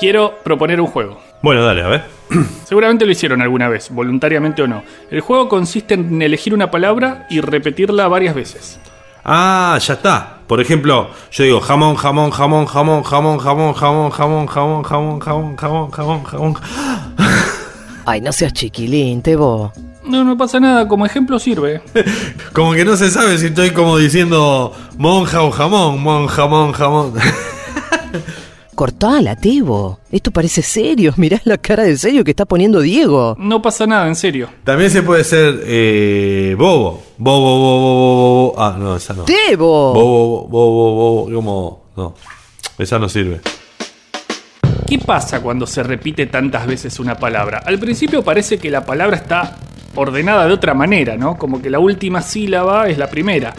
Quiero proponer un juego. Bueno, dale, a ver. Seguramente lo hicieron alguna vez, voluntariamente o no. El juego consiste en elegir una palabra y repetirla varias veces. Ah, ya está. Por ejemplo, yo digo jamón, jamón, jamón, jamón, jamón, jamón, jamón, jamón, jamón, jamón, jamón, jamón, jamón, jamón. Ay, no seas chiquilín, Tebo. No, no pasa nada, como ejemplo sirve. Como que no se sabe si estoy como diciendo monja o jamón, mon, jamón, jamón. Cortala, Tebo. Esto parece serio. Mirá la cara de serio que está poniendo Diego. No pasa nada, en serio. También se puede ser eh, bobo. Bobo, bobo, bobo, bobo. Ah, no, esa no. ¡Tebo! Bobo, bobo, bobo, como. No. Esa no sirve. ¿Qué pasa cuando se repite tantas veces una palabra? Al principio parece que la palabra está ordenada de otra manera, ¿no? Como que la última sílaba es la primera.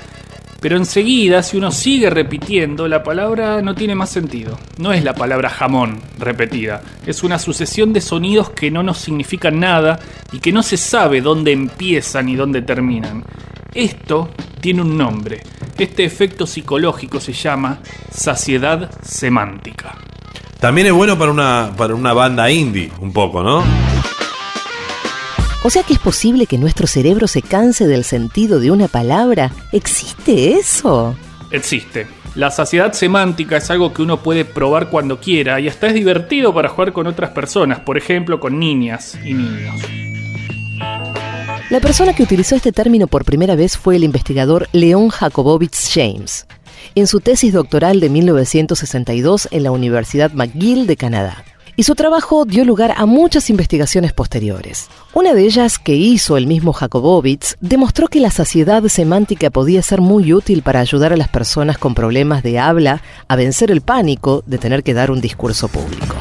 Pero enseguida, si uno sigue repitiendo, la palabra no tiene más sentido. No es la palabra jamón repetida, es una sucesión de sonidos que no nos significan nada y que no se sabe dónde empiezan y dónde terminan. Esto tiene un nombre. Este efecto psicológico se llama saciedad semántica. También es bueno para una, para una banda indie, un poco, ¿no? O sea que es posible que nuestro cerebro se canse del sentido de una palabra. ¿Existe eso? Existe. La saciedad semántica es algo que uno puede probar cuando quiera y hasta es divertido para jugar con otras personas, por ejemplo con niñas y niños. La persona que utilizó este término por primera vez fue el investigador Leon Jacobowitz James, en su tesis doctoral de 1962 en la Universidad McGill de Canadá y su trabajo dio lugar a muchas investigaciones posteriores. Una de ellas, que hizo el mismo Jacobowitz, demostró que la saciedad semántica podía ser muy útil para ayudar a las personas con problemas de habla a vencer el pánico de tener que dar un discurso público.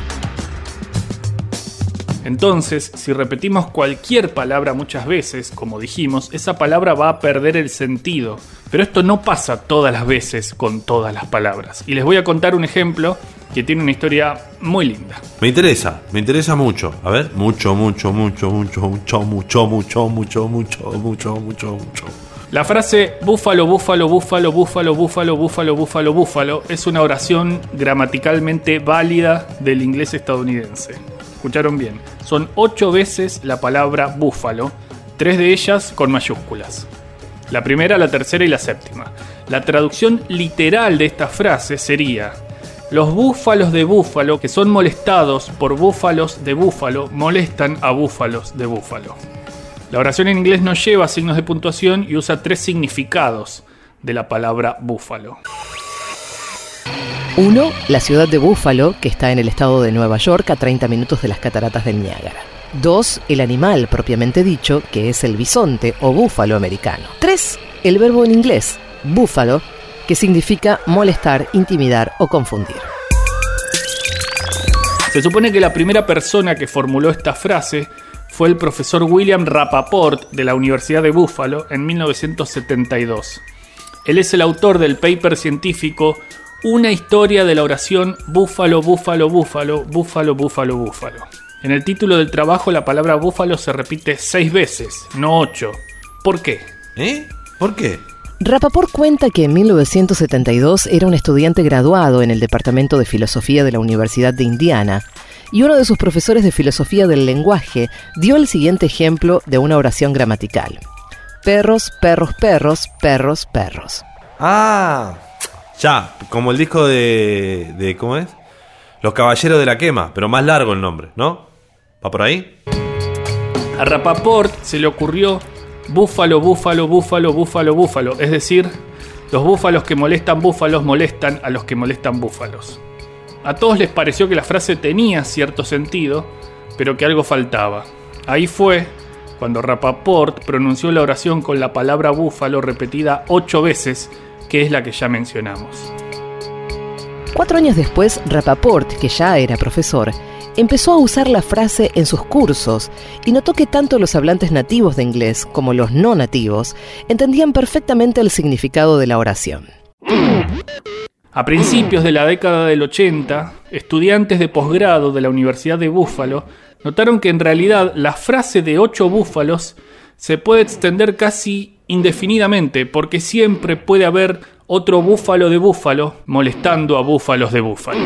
Entonces, si repetimos cualquier palabra muchas veces, como dijimos, esa palabra va a perder el sentido. Pero esto no pasa todas las veces con todas las palabras. Y les voy a contar un ejemplo que tiene una historia muy linda. Me interesa, me interesa mucho. A ver, mucho, mucho, mucho, mucho, mucho, mucho, mucho, mucho, mucho, mucho, mucho, mucho. La frase búfalo, búfalo, búfalo, búfalo, búfalo, búfalo, búfalo, búfalo es una oración gramaticalmente válida del inglés estadounidense. Escucharon bien. Son ocho veces la palabra búfalo, tres de ellas con mayúsculas. La primera, la tercera y la séptima. La traducción literal de esta frase sería, los búfalos de búfalo que son molestados por búfalos de búfalo molestan a búfalos de búfalo. La oración en inglés no lleva signos de puntuación y usa tres significados de la palabra búfalo. Uno, la ciudad de Búfalo, que está en el estado de Nueva York a 30 minutos de las cataratas del Niágara. Dos, el animal propiamente dicho, que es el bisonte o búfalo americano. Tres, el verbo en inglés, búfalo, que significa molestar, intimidar o confundir. Se supone que la primera persona que formuló esta frase fue el profesor William Rappaport de la Universidad de Buffalo en 1972. Él es el autor del paper científico Una historia de la oración búfalo, búfalo, búfalo, búfalo, búfalo, búfalo. En el título del trabajo la palabra búfalo se repite seis veces, no ocho. ¿Por qué? ¿Eh? ¿Por qué? Rapaport cuenta que en 1972 era un estudiante graduado en el Departamento de Filosofía de la Universidad de Indiana y uno de sus profesores de filosofía del lenguaje dio el siguiente ejemplo de una oración gramatical. Perros, perros, perros, perros, perros. Ah, ya, como el disco de, de ¿cómo es? Los Caballeros de la Quema, pero más largo el nombre, ¿no? ¿Va por ahí? A Rapaport se le ocurrió búfalo, búfalo, búfalo, búfalo, búfalo. Es decir, los búfalos que molestan búfalos molestan a los que molestan búfalos. A todos les pareció que la frase tenía cierto sentido, pero que algo faltaba. Ahí fue cuando Rapaport pronunció la oración con la palabra búfalo repetida ocho veces, que es la que ya mencionamos. Cuatro años después, Rapaport, que ya era profesor, empezó a usar la frase en sus cursos y notó que tanto los hablantes nativos de inglés como los no nativos entendían perfectamente el significado de la oración. A principios de la década del 80, estudiantes de posgrado de la Universidad de Buffalo notaron que en realidad la frase de ocho búfalos se puede extender casi indefinidamente porque siempre puede haber otro búfalo de búfalo molestando a búfalos de búfalo.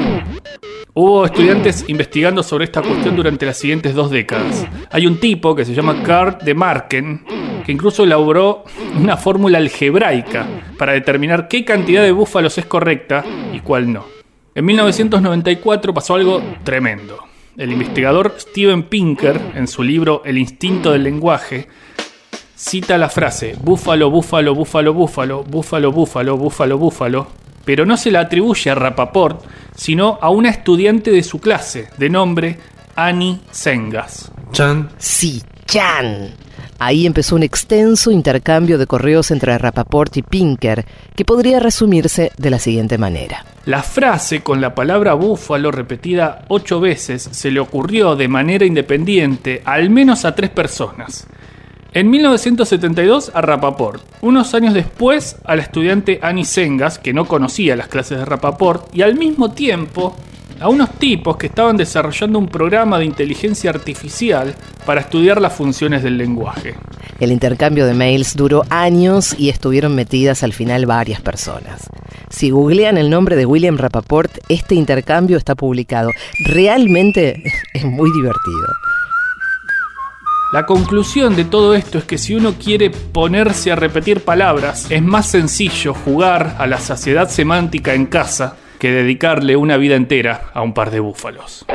Hubo estudiantes investigando sobre esta cuestión durante las siguientes dos décadas. Hay un tipo que se llama Carl de Marken que incluso elaboró una fórmula algebraica para determinar qué cantidad de búfalos es correcta y cuál no. En 1994 pasó algo tremendo. El investigador Steven Pinker, en su libro El instinto del lenguaje, cita la frase búfalo, búfalo, búfalo, búfalo, búfalo, búfalo, búfalo, búfalo, pero no se la atribuye a Rapaport, sino a una estudiante de su clase, de nombre Annie Sengas. Chan. Sí, Chan. Ahí empezó un extenso intercambio de correos entre Rapaport y Pinker, que podría resumirse de la siguiente manera. La frase con la palabra búfalo repetida ocho veces se le ocurrió de manera independiente al menos a tres personas. En 1972 a Rapaport, unos años después a la estudiante Annie Sengas, que no conocía las clases de Rapaport, y al mismo tiempo a unos tipos que estaban desarrollando un programa de inteligencia artificial para estudiar las funciones del lenguaje. El intercambio de mails duró años y estuvieron metidas al final varias personas. Si googlean el nombre de William Rapaport, este intercambio está publicado. Realmente es muy divertido. La conclusión de todo esto es que si uno quiere ponerse a repetir palabras, es más sencillo jugar a la saciedad semántica en casa que dedicarle una vida entera a un par de búfalos.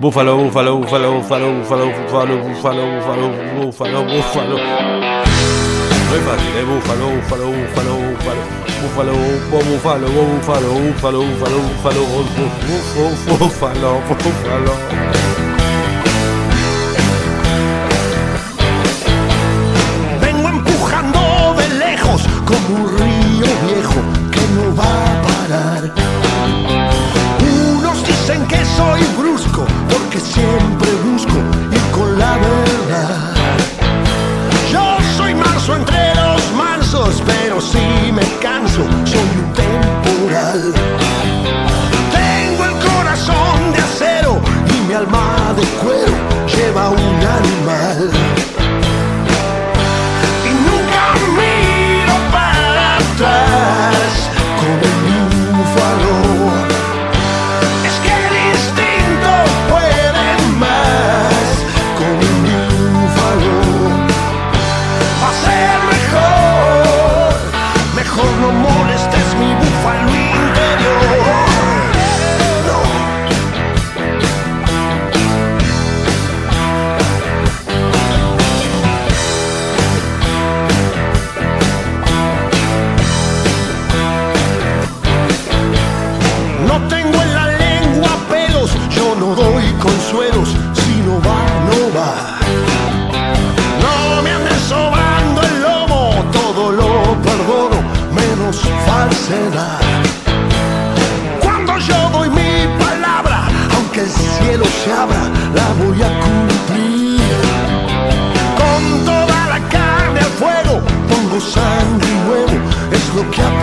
Búfalo, búfalo, búfalo, búfalo, búfalo, búfalo, búfalo, búfalo, búfalo, búfalo. No es fácil, ¿eh? Búfalo, búfalo, búfalo, búfalo. Búfalo, búfalo, búfalo, búfalo, búfalo, búfalo, búfalo, búfalo. Vengo Cuando yo doy mi palabra, aunque el cielo se abra, la voy a cumplir. Con toda la carne al fuego, pongo sangre y huevo, es lo que.